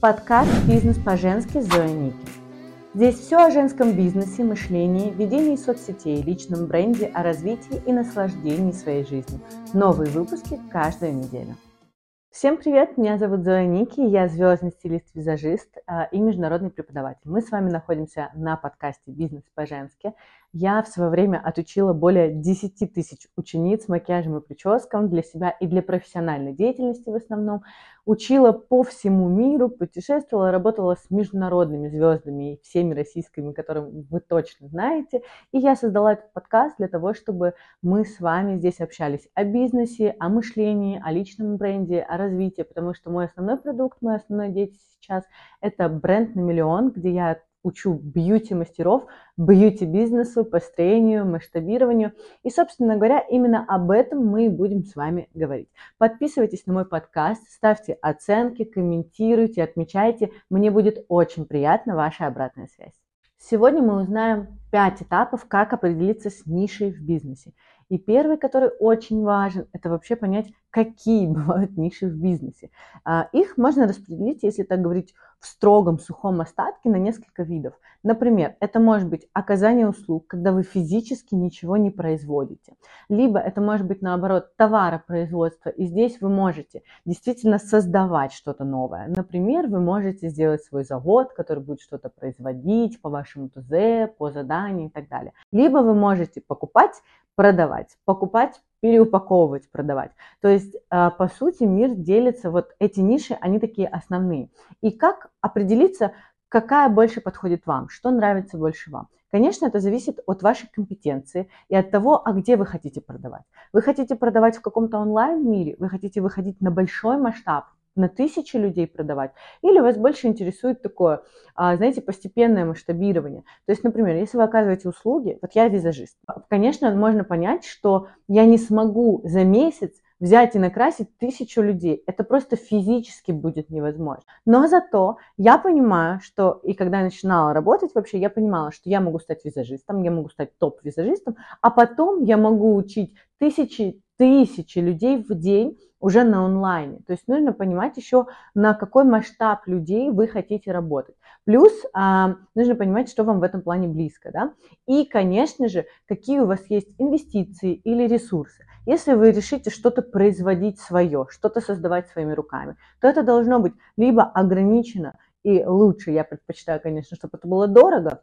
Подкаст «Бизнес по-женски» Зоя Ники. Здесь все о женском бизнесе, мышлении, ведении соцсетей, личном бренде, о развитии и наслаждении своей жизнью. Новые выпуски каждую неделю. Всем привет, меня зовут Зоя Ники, я звездный стилист-визажист а, и международный преподаватель. Мы с вами находимся на подкасте «Бизнес по-женски». Я в свое время отучила более 10 тысяч учениц макияжем и прическам для себя и для профессиональной деятельности в основном. Учила по всему миру, путешествовала, работала с международными звездами и всеми российскими, которым вы точно знаете. И я создала этот подкаст для того, чтобы мы с вами здесь общались о бизнесе, о мышлении, о личном бренде, о развитии, потому что мой основной продукт, мой основной деятельность сейчас – это бренд на миллион, где я учу бьюти-мастеров, бьюти-бизнесу, построению, масштабированию. И, собственно говоря, именно об этом мы и будем с вами говорить. Подписывайтесь на мой подкаст, ставьте оценки, комментируйте, отмечайте. Мне будет очень приятна ваша обратная связь. Сегодня мы узнаем 5 этапов, как определиться с нишей в бизнесе. И первый, который очень важен, это вообще понять, какие бывают ниши в бизнесе. А, их можно распределить, если так говорить, в строгом сухом остатке на несколько видов. Например, это может быть оказание услуг, когда вы физически ничего не производите. Либо это может быть, наоборот, товаропроизводство, и здесь вы можете действительно создавать что-то новое. Например, вы можете сделать свой завод, который будет что-то производить по вашему ТЗ, по заданию и так далее. Либо вы можете покупать, продавать, покупать, переупаковывать, продавать. То есть, а, по сути, мир делится, вот эти ниши, они такие основные. И как определиться, какая больше подходит вам, что нравится больше вам? Конечно, это зависит от вашей компетенции и от того, а где вы хотите продавать. Вы хотите продавать в каком-то онлайн-мире, вы хотите выходить на большой масштаб, на тысячи людей продавать, или вас больше интересует такое, а, знаете, постепенное масштабирование. То есть, например, если вы оказываете услуги, вот я визажист, конечно, можно понять, что я не смогу за месяц взять и накрасить тысячу людей. Это просто физически будет невозможно. Но зато я понимаю, что, и когда я начинала работать вообще, я понимала, что я могу стать визажистом, я могу стать топ-визажистом, а потом я могу учить тысячи, тысячи людей в день уже на онлайне. То есть нужно понимать еще, на какой масштаб людей вы хотите работать. Плюс а, нужно понимать, что вам в этом плане близко. Да? И, конечно же, какие у вас есть инвестиции или ресурсы. Если вы решите что-то производить свое, что-то создавать своими руками, то это должно быть либо ограничено, и лучше, я предпочитаю, конечно, чтобы это было дорого,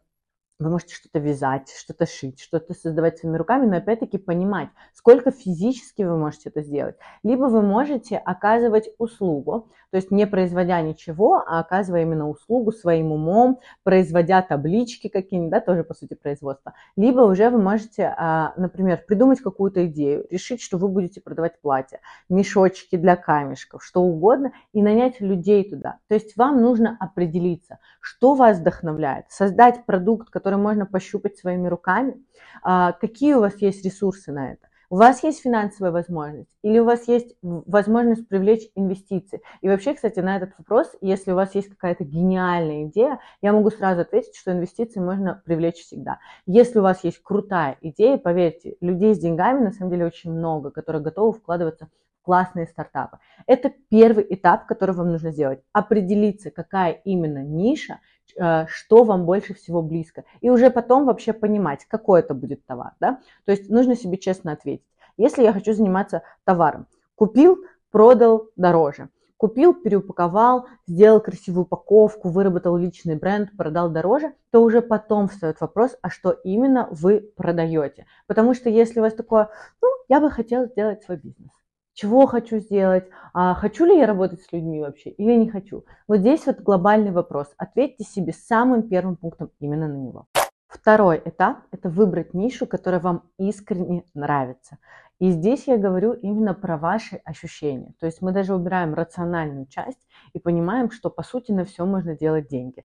вы можете что-то вязать, что-то шить, что-то создавать своими руками, но опять-таки понимать, сколько физически вы можете это сделать. Либо вы можете оказывать услугу, то есть не производя ничего, а оказывая именно услугу своим умом, производя таблички какие-нибудь, да, тоже по сути производства. Либо уже вы можете, а, например, придумать какую-то идею, решить, что вы будете продавать платья, мешочки для камешков, что угодно, и нанять людей туда. То есть вам нужно определиться, что вас вдохновляет, создать продукт, который которые можно пощупать своими руками, а, какие у вас есть ресурсы на это. У вас есть финансовая возможность или у вас есть возможность привлечь инвестиции? И вообще, кстати, на этот вопрос, если у вас есть какая-то гениальная идея, я могу сразу ответить, что инвестиции можно привлечь всегда. Если у вас есть крутая идея, поверьте, людей с деньгами на самом деле очень много, которые готовы вкладываться в классные стартапы. Это первый этап, который вам нужно сделать. Определиться, какая именно ниша – что вам больше всего близко. И уже потом вообще понимать, какой это будет товар. Да? То есть нужно себе честно ответить. Если я хочу заниматься товаром, купил, продал дороже. Купил, переупаковал, сделал красивую упаковку, выработал личный бренд, продал дороже, то уже потом встает вопрос, а что именно вы продаете. Потому что если у вас такое, ну, я бы хотела сделать свой бизнес чего хочу сделать, а хочу ли я работать с людьми вообще или не хочу. Вот здесь вот глобальный вопрос. Ответьте себе самым первым пунктом именно на него. Второй этап – это выбрать нишу, которая вам искренне нравится. И здесь я говорю именно про ваши ощущения. То есть мы даже убираем рациональную часть и понимаем, что по сути на все можно делать деньги.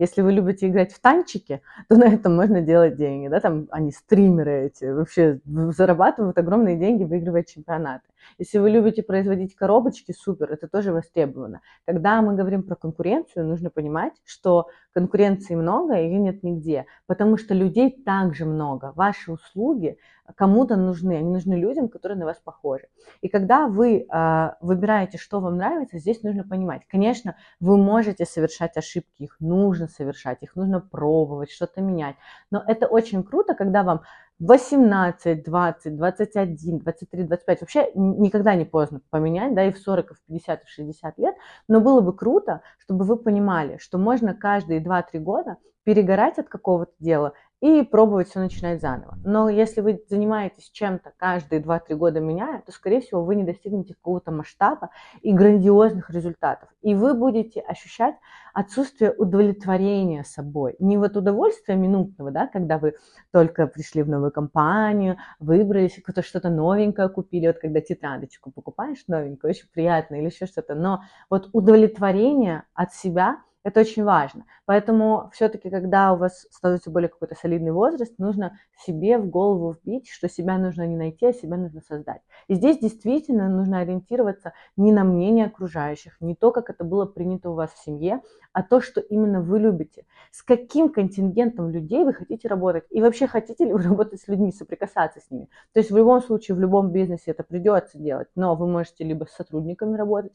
Если вы любите играть в танчики, то на этом можно делать деньги. Да? Там они стримеры эти, вообще зарабатывают огромные деньги, выигрывая чемпионаты. Если вы любите производить коробочки, супер, это тоже востребовано. Когда мы говорим про конкуренцию, нужно понимать, что конкуренции много, ее нет нигде, потому что людей также много. Ваши услуги кому-то нужны, они нужны людям, которые на вас похожи. И когда вы э, выбираете, что вам нравится, здесь нужно понимать, конечно, вы можете совершать ошибки, их нужно совершать, их нужно пробовать, что-то менять, но это очень круто, когда вам 18, 20, 21, 23, 25, вообще никогда не поздно поменять, да, и в 40, и в 50, и в 60 лет, но было бы круто, чтобы вы понимали, что можно каждые 2-3 года перегорать от какого-то дела и пробовать все начинать заново. Но если вы занимаетесь чем-то каждые 2-3 года меняя, то, скорее всего, вы не достигнете какого-то масштаба и грандиозных результатов. И вы будете ощущать отсутствие удовлетворения собой. Не вот удовольствия минутного, да, когда вы только пришли в новую компанию, выбрались, что-то новенькое купили, вот когда тетрадочку покупаешь новенькую, очень приятно, или еще что-то, но вот удовлетворение от себя – это очень важно. Поэтому все-таки, когда у вас становится более какой-то солидный возраст, нужно себе в голову вбить, что себя нужно не найти, а себя нужно создать. И здесь действительно нужно ориентироваться не на мнение окружающих, не то, как это было принято у вас в семье, а то, что именно вы любите. С каким контингентом людей вы хотите работать? И вообще хотите ли вы работать с людьми, соприкасаться с ними? То есть в любом случае, в любом бизнесе это придется делать, но вы можете либо с сотрудниками работать,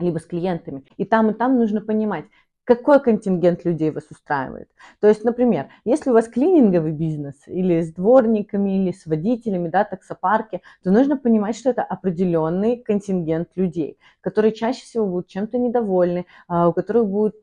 либо с клиентами. И там, и там нужно понимать, какой контингент людей вас устраивает. То есть, например, если у вас клининговый бизнес или с дворниками, или с водителями, да, таксопарки, то нужно понимать, что это определенный контингент людей, которые чаще всего будут чем-то недовольны, а, у которых будет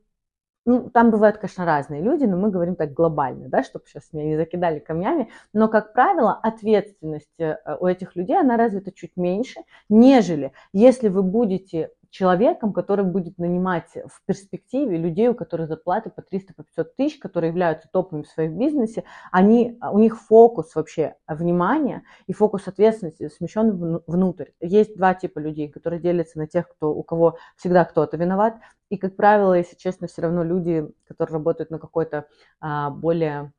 ну, там бывают, конечно, разные люди, но мы говорим так глобально, да, чтобы сейчас меня не закидали камнями, но, как правило, ответственность э, у этих людей, она развита чуть меньше, нежели если вы будете человеком, который будет нанимать в перспективе людей, у которых зарплаты по 300-500 по тысяч, которые являются топовыми в своем бизнесе, они, у них фокус вообще внимания и фокус ответственности смещен внутрь. Есть два типа людей, которые делятся на тех, кто, у кого всегда кто-то виноват, и, как правило, если честно, все равно люди, которые работают на какой-то а, более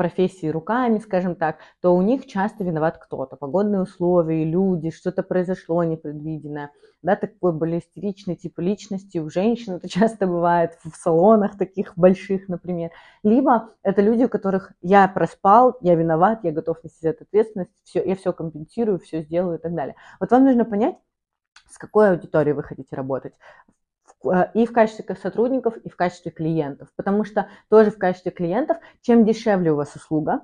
профессии руками, скажем так, то у них часто виноват кто-то. Погодные условия, люди, что-то произошло непредвиденное. Да, такой более истеричный тип личности у женщин это часто бывает в салонах таких больших, например. Либо это люди, у которых я проспал, я виноват, я готов нести за это ответственность, все, я все компенсирую, все сделаю и так далее. Вот вам нужно понять, с какой аудиторией вы хотите работать. Э, и в качестве сотрудников, и в качестве клиентов. Потому что тоже в качестве клиентов, чем дешевле у вас услуга,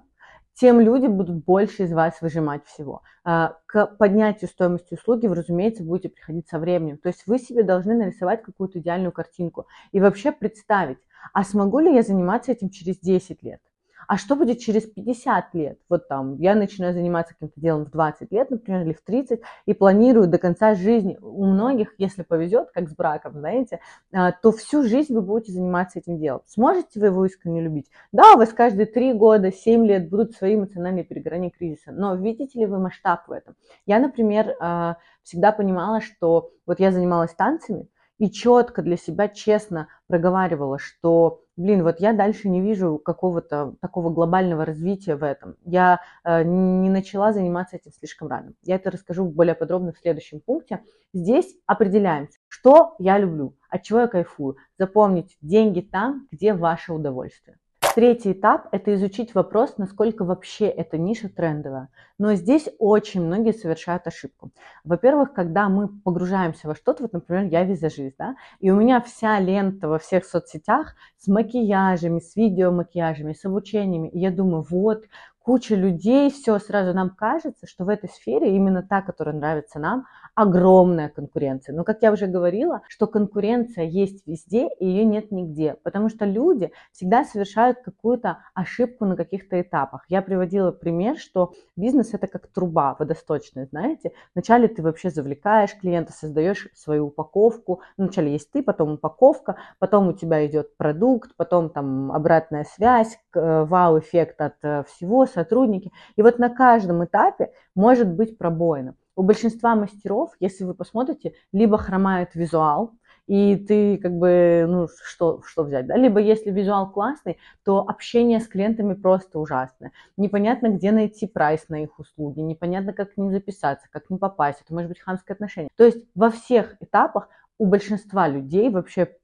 тем люди будут больше из вас выжимать всего. Э, к поднятию стоимости услуги вы, разумеется, будете приходить со временем. То есть вы себе должны нарисовать какую-то идеальную картинку и вообще представить, а смогу ли я заниматься этим через 10 лет? А что будет через 50 лет? Вот там, я начинаю заниматься каким-то делом в 20 лет, например, или в 30, и планирую до конца жизни. У многих, если повезет, как с браком, знаете, а, то всю жизнь вы будете заниматься этим делом. Сможете вы его искренне любить? Да, у вас каждые 3 года, 7 лет будут свои эмоциональные перегорания кризиса, но видите ли вы масштаб в этом? Я, например, а, всегда понимала, что вот я занималась танцами, и четко для себя честно проговаривала, что, блин, вот я дальше не вижу какого-то такого глобального развития в этом. Я э, не начала заниматься этим слишком рано. Я это расскажу более подробно в следующем пункте. Здесь определяемся, что я люблю, от чего я кайфую. Запомните, деньги там, где ваше удовольствие. Третий этап – это изучить вопрос, насколько вообще эта ниша трендовая. Но здесь очень многие совершают ошибку. Во-первых, когда мы погружаемся во что-то, вот, например, я визажист, да, и у меня вся лента во всех соцсетях с макияжами, с видеомакияжами, с обучениями, и я думаю, вот, куча людей, все, сразу нам кажется, что в этой сфере именно та, которая нравится нам, огромная конкуренция. Но, как я уже говорила, что конкуренция есть везде, и ее нет нигде, потому что люди всегда совершают какую-то ошибку на каких-то этапах. Я приводила пример, что бизнес это как труба водосточная, знаете. Вначале ты вообще завлекаешь клиента, создаешь свою упаковку. Вначале есть ты, потом упаковка, потом у тебя идет продукт, потом там обратная связь, э, вау-эффект от э, всего, сотрудники. И вот на каждом этапе может быть пробоина. У большинства мастеров, если вы посмотрите, либо хромает визуал, и ты как бы, ну, что, что взять, да? Либо если визуал классный, то общение с клиентами просто ужасное. Непонятно, где найти прайс на их услуги, непонятно, как к ним записаться, как к ним попасть, это может быть хамское отношение. То есть во всех этапах у большинства людей, вообще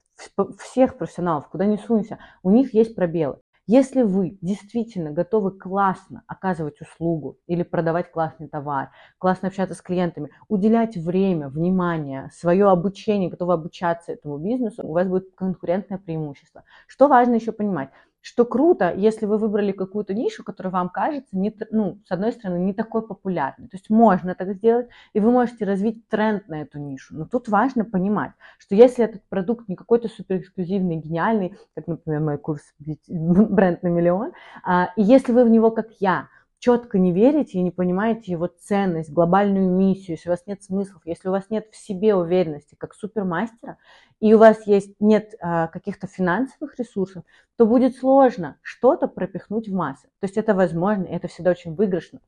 всех профессионалов, куда ни сунься, у них есть пробелы. Если вы действительно готовы классно оказывать услугу или продавать классный товар, классно общаться с клиентами, уделять время, внимание, свое обучение, готовы обучаться этому бизнесу, у вас будет конкурентное преимущество. Что важно еще понимать? Что круто, если вы выбрали какую-то нишу, которая вам кажется, не, ну, с одной стороны, не такой популярной. То есть можно так сделать, и вы можете развить тренд на эту нишу. Но тут важно понимать, что если этот продукт не какой-то супер эксклюзивный, гениальный, как, например, мой курс «Бренд на миллион», а, и если вы в него, как я, четко не верите и не понимаете его ценность, глобальную миссию, если у вас нет смыслов, если у вас нет в себе уверенности как супермастера, и у вас есть, нет а, каких-то финансовых ресурсов, то будет сложно что-то пропихнуть в массы. То есть это возможно, и это всегда очень выигрышно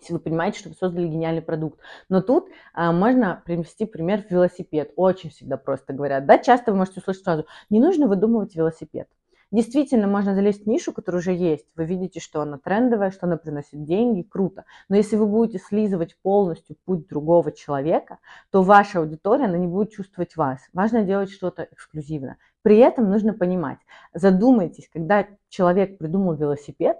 если вы понимаете, что вы создали гениальный продукт. Но тут а, можно привести пример в велосипед. Очень всегда просто говорят. Да, часто вы можете услышать сразу, не нужно выдумывать велосипед. Действительно, можно залезть в нишу, которая уже есть. Вы видите, что она трендовая, что она приносит деньги, круто. Но если вы будете слизывать полностью путь другого человека, то ваша аудитория, она не будет чувствовать вас. Важно делать что-то эксклюзивно. При этом нужно понимать, задумайтесь, когда человек придумал велосипед,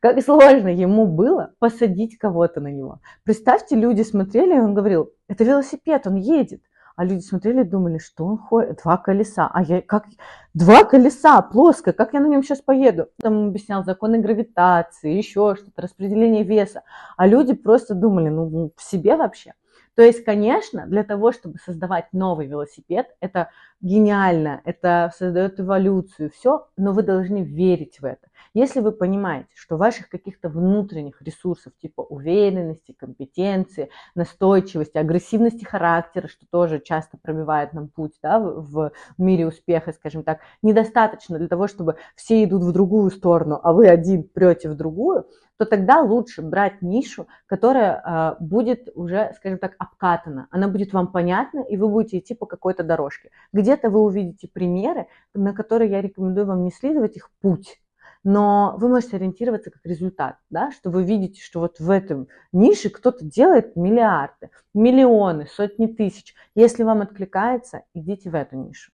как сложно ему было посадить кого-то на него. Представьте, люди смотрели, и он говорил, это велосипед, он едет. А люди смотрели и думали, что он ходит, два колеса. А я как, два колеса, плоско, как я на нем сейчас поеду? Там объяснял законы гравитации, еще что-то, распределение веса. А люди просто думали, ну, в себе вообще. То есть, конечно, для того, чтобы создавать новый велосипед, это гениально, это создает эволюцию, все, но вы должны верить в это. Если вы понимаете, что ваших каких-то внутренних ресурсов типа уверенности, компетенции, настойчивости, агрессивности характера, что тоже часто пробивает нам путь да, в мире успеха, скажем так, недостаточно для того, чтобы все идут в другую сторону, а вы один прете в другую, то тогда лучше брать нишу, которая э, будет уже, скажем так, обкатана. Она будет вам понятна, и вы будете идти по какой-то дорожке. Где-то вы увидите примеры, на которые я рекомендую вам не следовать их путь, но вы можете ориентироваться как результат, да, что вы видите, что вот в этом нише кто-то делает миллиарды, миллионы, сотни тысяч. Если вам откликается, идите в эту нишу.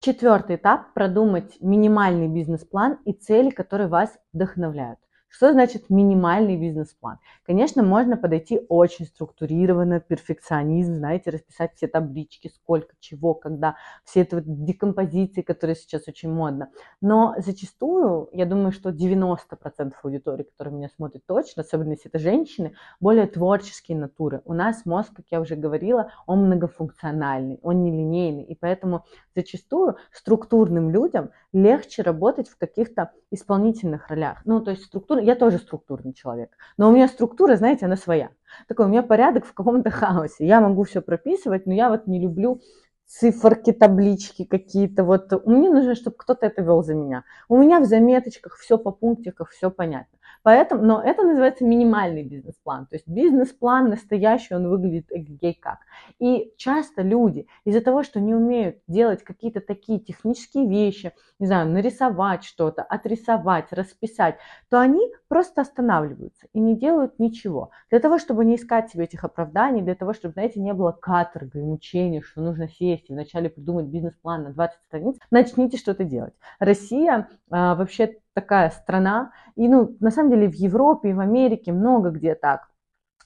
Четвертый этап – продумать минимальный бизнес-план и цели, которые вас вдохновляют. Что значит минимальный бизнес-план? Конечно, можно подойти очень структурированно, перфекционизм, знаете, расписать все таблички, сколько, чего, когда, все это вот декомпозиции, которые сейчас очень модно. Но зачастую, я думаю, что 90% аудитории, которые меня смотрят точно, особенно если это женщины, более творческие натуры. У нас мозг, как я уже говорила, он многофункциональный, он нелинейный, и поэтому зачастую структурным людям легче работать в каких-то исполнительных ролях. Ну, то есть структура, я тоже структурный человек, но у меня структура, знаете, она своя. Такой у меня порядок в каком-то хаосе. Я могу все прописывать, но я вот не люблю циферки, таблички какие-то. Вот мне нужно, чтобы кто-то это вел за меня. У меня в заметочках все по пунктиках, все понятно. Поэтому, но это называется минимальный бизнес-план. То есть бизнес-план настоящий, он выглядит эгегей как. И часто люди из-за того, что не умеют делать какие-то такие технические вещи, не знаю, нарисовать что-то, отрисовать, расписать, то они просто останавливаются и не делают ничего. Для того, чтобы не искать себе этих оправданий, для того, чтобы, знаете, не было каторга и мучения, что нужно сесть и вначале придумать бизнес-план на 20 страниц, начните что-то делать. Россия а, вообще такая страна, и ну, на самом деле в Европе и в Америке много где так.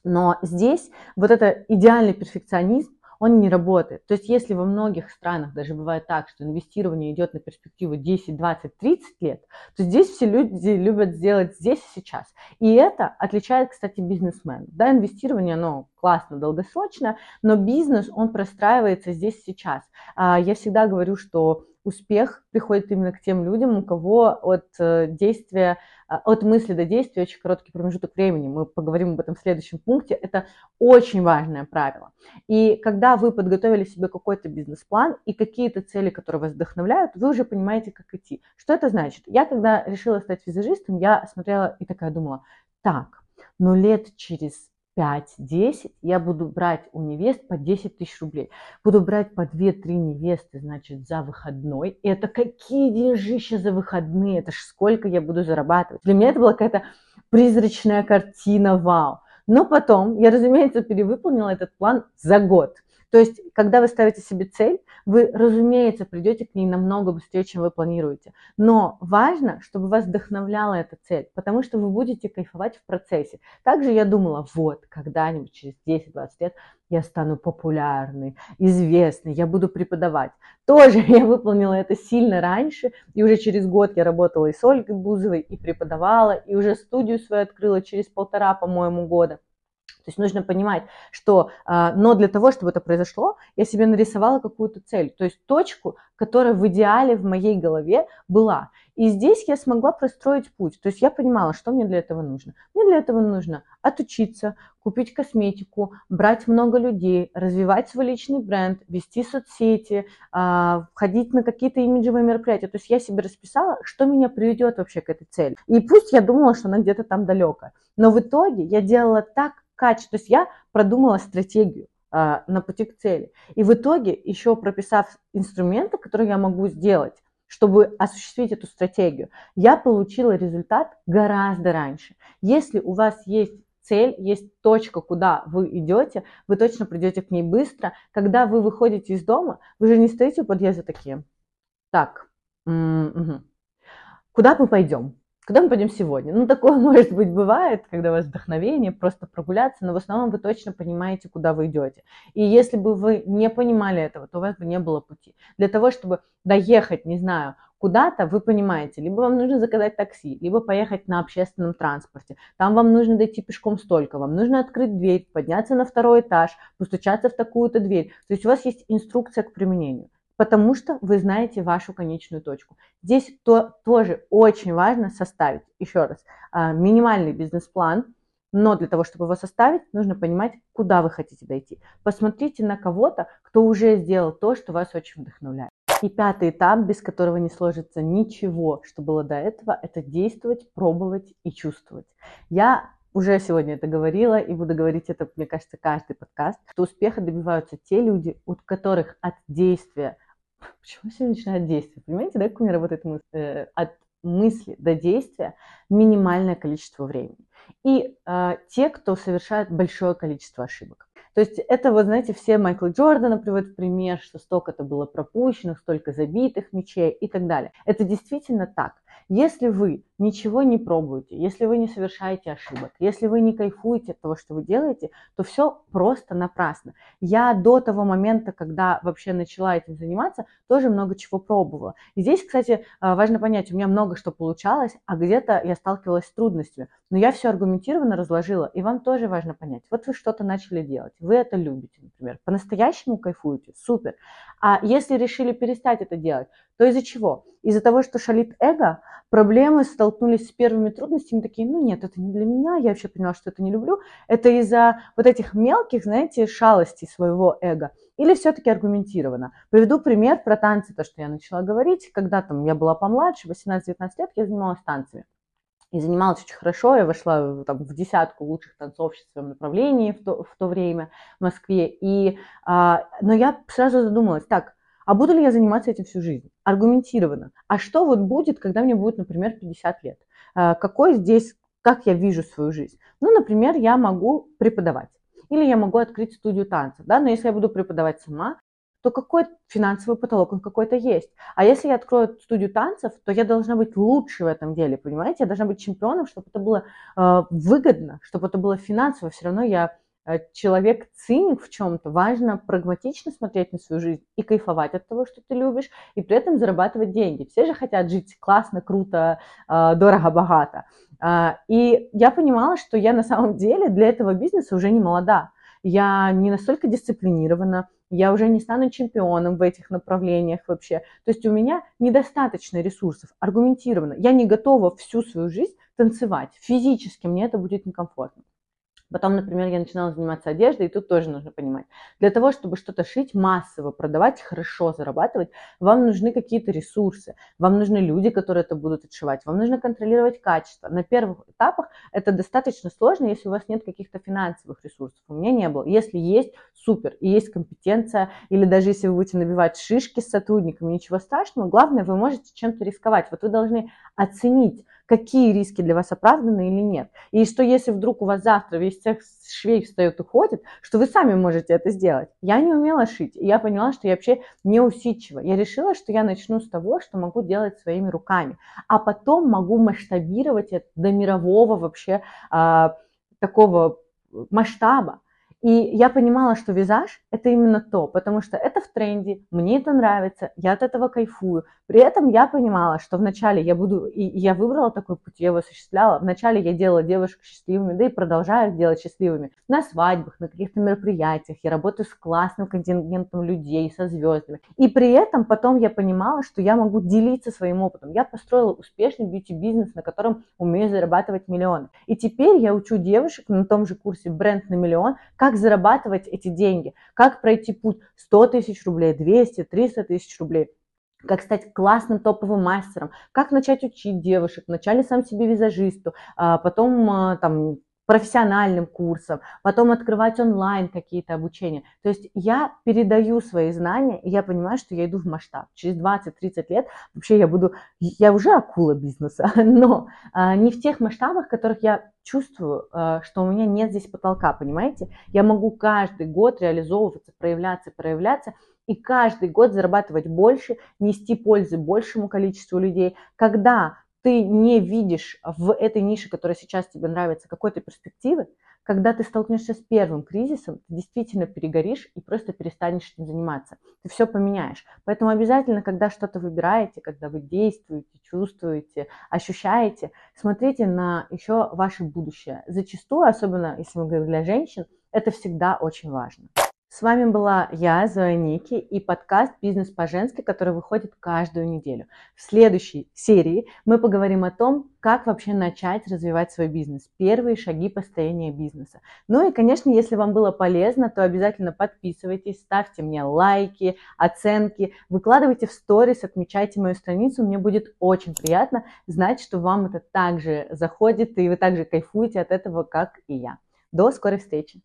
Но здесь вот это идеальный перфекционизм, он не работает. То есть если во многих странах даже бывает так, что инвестирование идет на перспективу 10, 20, 30 лет, то здесь все люди любят сделать здесь и сейчас. И это отличает, кстати, бизнесмен. Да, инвестирование, оно классно, долгосрочно, но бизнес, он простраивается здесь и сейчас. А, я всегда говорю, что успех приходит именно к тем людям, у кого от э, действия, а, от мысли до действия очень короткий промежуток времени. Мы поговорим об этом в следующем пункте. Это очень важное правило. И когда вы подготовили себе какой-то бизнес-план и какие-то цели, которые вас вдохновляют, вы уже понимаете, как идти. Что это значит? Я, когда решила стать визажистом, я смотрела и такая думала, так, но лет через 5-10, я буду брать у невест по 10 тысяч рублей. Буду брать по 2-3 невесты, значит, за выходной. Это какие деньжища за выходные? Это ж сколько я буду зарабатывать? Для меня это была какая-то призрачная картина, вау. Но потом я, разумеется, перевыполнила этот план за год. То есть, когда вы ставите себе цель, вы, разумеется, придете к ней намного быстрее, чем вы планируете. Но важно, чтобы вас вдохновляла эта цель, потому что вы будете кайфовать в процессе. Также я думала, вот, когда-нибудь через 10-20 лет я стану популярной, известной, я буду преподавать. Тоже я выполнила это сильно раньше, и уже через год я работала и с Ольгой Бузовой, и преподавала, и уже студию свою открыла через полтора, по-моему, года. То есть нужно понимать, что, а, но для того, чтобы это произошло, я себе нарисовала какую-то цель, то есть точку, которая в идеале в моей голове была. И здесь я смогла простроить путь. То есть я понимала, что мне для этого нужно. Мне для этого нужно отучиться, купить косметику, брать много людей, развивать свой личный бренд, вести соцсети, а, ходить на какие-то имиджевые мероприятия. То есть я себе расписала, что меня приведет вообще к этой цели. И пусть я думала, что она где-то там далеко. Но в итоге я делала так, качество. То есть я продумала стратегию а, на пути к цели. И в итоге, еще прописав инструменты, которые я могу сделать, чтобы осуществить эту стратегию, я получила результат гораздо раньше. Если у вас есть цель, есть точка, куда вы идете, вы точно придете к ней быстро. Когда вы выходите из дома, вы же не стоите у подъезда такие. Так, угу. куда мы пойдем? Куда мы пойдем сегодня? Ну, такое, может быть, бывает, когда у вас вдохновение, просто прогуляться, но в основном вы точно понимаете, куда вы идете. И если бы вы не понимали этого, то у вас бы не было пути. Для того, чтобы доехать, не знаю, куда-то, вы понимаете, либо вам нужно заказать такси, либо поехать на общественном транспорте. Там вам нужно дойти пешком столько, вам нужно открыть дверь, подняться на второй этаж, постучаться в такую-то дверь. То есть у вас есть инструкция к применению потому что вы знаете вашу конечную точку. Здесь то, тоже очень важно составить, еще раз, а, минимальный бизнес-план, но для того, чтобы его составить, нужно понимать, куда вы хотите дойти. Посмотрите на кого-то, кто уже сделал то, что вас очень вдохновляет. И пятый этап, без которого не сложится ничего, что было до этого, это действовать, пробовать и чувствовать. Я уже сегодня это говорила и буду говорить это, мне кажется, каждый подкаст, что успеха добиваются те люди, у которых от действия Почему все начинают действовать? Понимаете, да, как у меня работает мысль? Э, от мысли до действия минимальное количество времени. И э, те, кто совершает большое количество ошибок. То есть это, вот знаете, все Майкла Джордана приводят в пример, что столько-то было пропущенных, столько забитых мячей и так далее. Это действительно так. Если вы ничего не пробуете, если вы не совершаете ошибок, если вы не кайфуете от того, что вы делаете, то все просто напрасно. Я до того момента, когда вообще начала этим заниматься, тоже много чего пробовала. И здесь, кстати, а, важно понять, у меня много что получалось, а где-то я сталкивалась с трудностями. Но я все аргументированно разложила, и вам тоже важно понять. Вот вы что-то начали делать, вы это любите, например, по-настоящему кайфуете, супер. А если решили перестать это делать, то из-за чего? Из-за того, что шалит эго, проблемы столкнулись с первыми трудностями, такие, ну нет, это не для меня, я вообще поняла, что это не люблю. Это из-за вот этих мелких, знаете, шалостей своего эго. Или все-таки аргументированно. Приведу пример про танцы, то, что я начала говорить. Когда там я была помладше, 18-19 лет, я занималась танцами. И занималась очень хорошо, я вошла там, в десятку лучших танцовщиц в своем направлении в то, в то время в Москве. И, а, но я сразу задумалась, так, а буду ли я заниматься этим всю жизнь? Аргументированно. А что вот будет, когда мне будет, например, 50 лет? А, какой здесь, как я вижу свою жизнь? Ну, например, я могу преподавать. Или я могу открыть студию танцев, да, но если я буду преподавать сама, то какой финансовый потолок он какой-то есть. А если я открою студию танцев, то я должна быть лучше в этом деле, понимаете? Я должна быть чемпионом, чтобы это было э, выгодно, чтобы это было финансово. Все равно я Э, человек циник в чем-то, важно прагматично смотреть на свою жизнь и кайфовать от того, что ты любишь, и при этом зарабатывать деньги. Все же хотят жить классно, круто, э, дорого, богато. Э, и я понимала, что я на самом деле для этого бизнеса уже не молода. Я не настолько дисциплинирована, я уже не стану чемпионом в этих направлениях вообще. То есть у меня недостаточно ресурсов, аргументированно. Я не готова всю свою жизнь танцевать. Физически мне это будет некомфортно. Потом, например, я начинала заниматься одеждой, и тут тоже нужно понимать. Для того, чтобы что-то шить массово, продавать, хорошо зарабатывать, вам нужны какие-то ресурсы, вам нужны люди, которые это будут отшивать, вам нужно контролировать качество. На первых этапах это достаточно сложно, если у вас нет каких-то финансовых ресурсов. У меня не было. Если есть, супер, и есть компетенция, или даже если вы будете набивать шишки с сотрудниками, ничего страшного, главное, вы можете чем-то рисковать. Вот вы должны оценить, какие риски для вас оправданы или нет. И что если вдруг у вас завтра весь цех швей встает и ходит, что вы сами можете это сделать. Я не умела шить, и я поняла, что я вообще не усидчива. Я решила, что я начну с того, что могу делать своими руками, а потом могу масштабировать это до мирового вообще а, такого масштаба. И я понимала, что визаж – это именно то, потому что это в тренде, мне это нравится, я от этого кайфую. При этом я понимала, что вначале я буду, и я выбрала такой путь, я его осуществляла. Вначале я делала девушек счастливыми, да и продолжаю делать счастливыми. На свадьбах, на каких-то мероприятиях, я работаю с классным контингентом людей, со звездами. И при этом потом я понимала, что я могу делиться своим опытом. Я построила успешный бьюти-бизнес, на котором умею зарабатывать миллионы. И теперь я учу девушек на том же курсе «Бренд на миллион», как как зарабатывать эти деньги, как пройти путь 100 тысяч рублей, 200, 300 тысяч рублей, как стать классным топовым мастером, как начать учить девушек, вначале сам себе визажисту, а потом а, там профессиональным курсом, потом открывать онлайн какие-то обучения. То есть я передаю свои знания, и я понимаю, что я иду в масштаб. Через 20-30 лет вообще я буду, я уже акула бизнеса, но а, не в тех масштабах, которых я чувствую, а, что у меня нет здесь потолка, понимаете? Я могу каждый год реализовываться, проявляться, проявляться, и каждый год зарабатывать больше, нести пользы большему количеству людей. Когда ты не видишь в этой нише, которая сейчас тебе нравится, какой-то перспективы, когда ты столкнешься с первым кризисом, ты действительно перегоришь и просто перестанешь этим заниматься. Ты все поменяешь. Поэтому обязательно, когда что-то выбираете, когда вы действуете, чувствуете, ощущаете, смотрите на еще ваше будущее. Зачастую, особенно если мы говорим для женщин, это всегда очень важно. С вами была я, Зоя Ники, и подкаст «Бизнес по-женски», который выходит каждую неделю. В следующей серии мы поговорим о том, как вообще начать развивать свой бизнес, первые шаги построения бизнеса. Ну и, конечно, если вам было полезно, то обязательно подписывайтесь, ставьте мне лайки, оценки, выкладывайте в сторис, отмечайте мою страницу, мне будет очень приятно знать, что вам это также заходит, и вы также кайфуете от этого, как и я. До скорой встречи!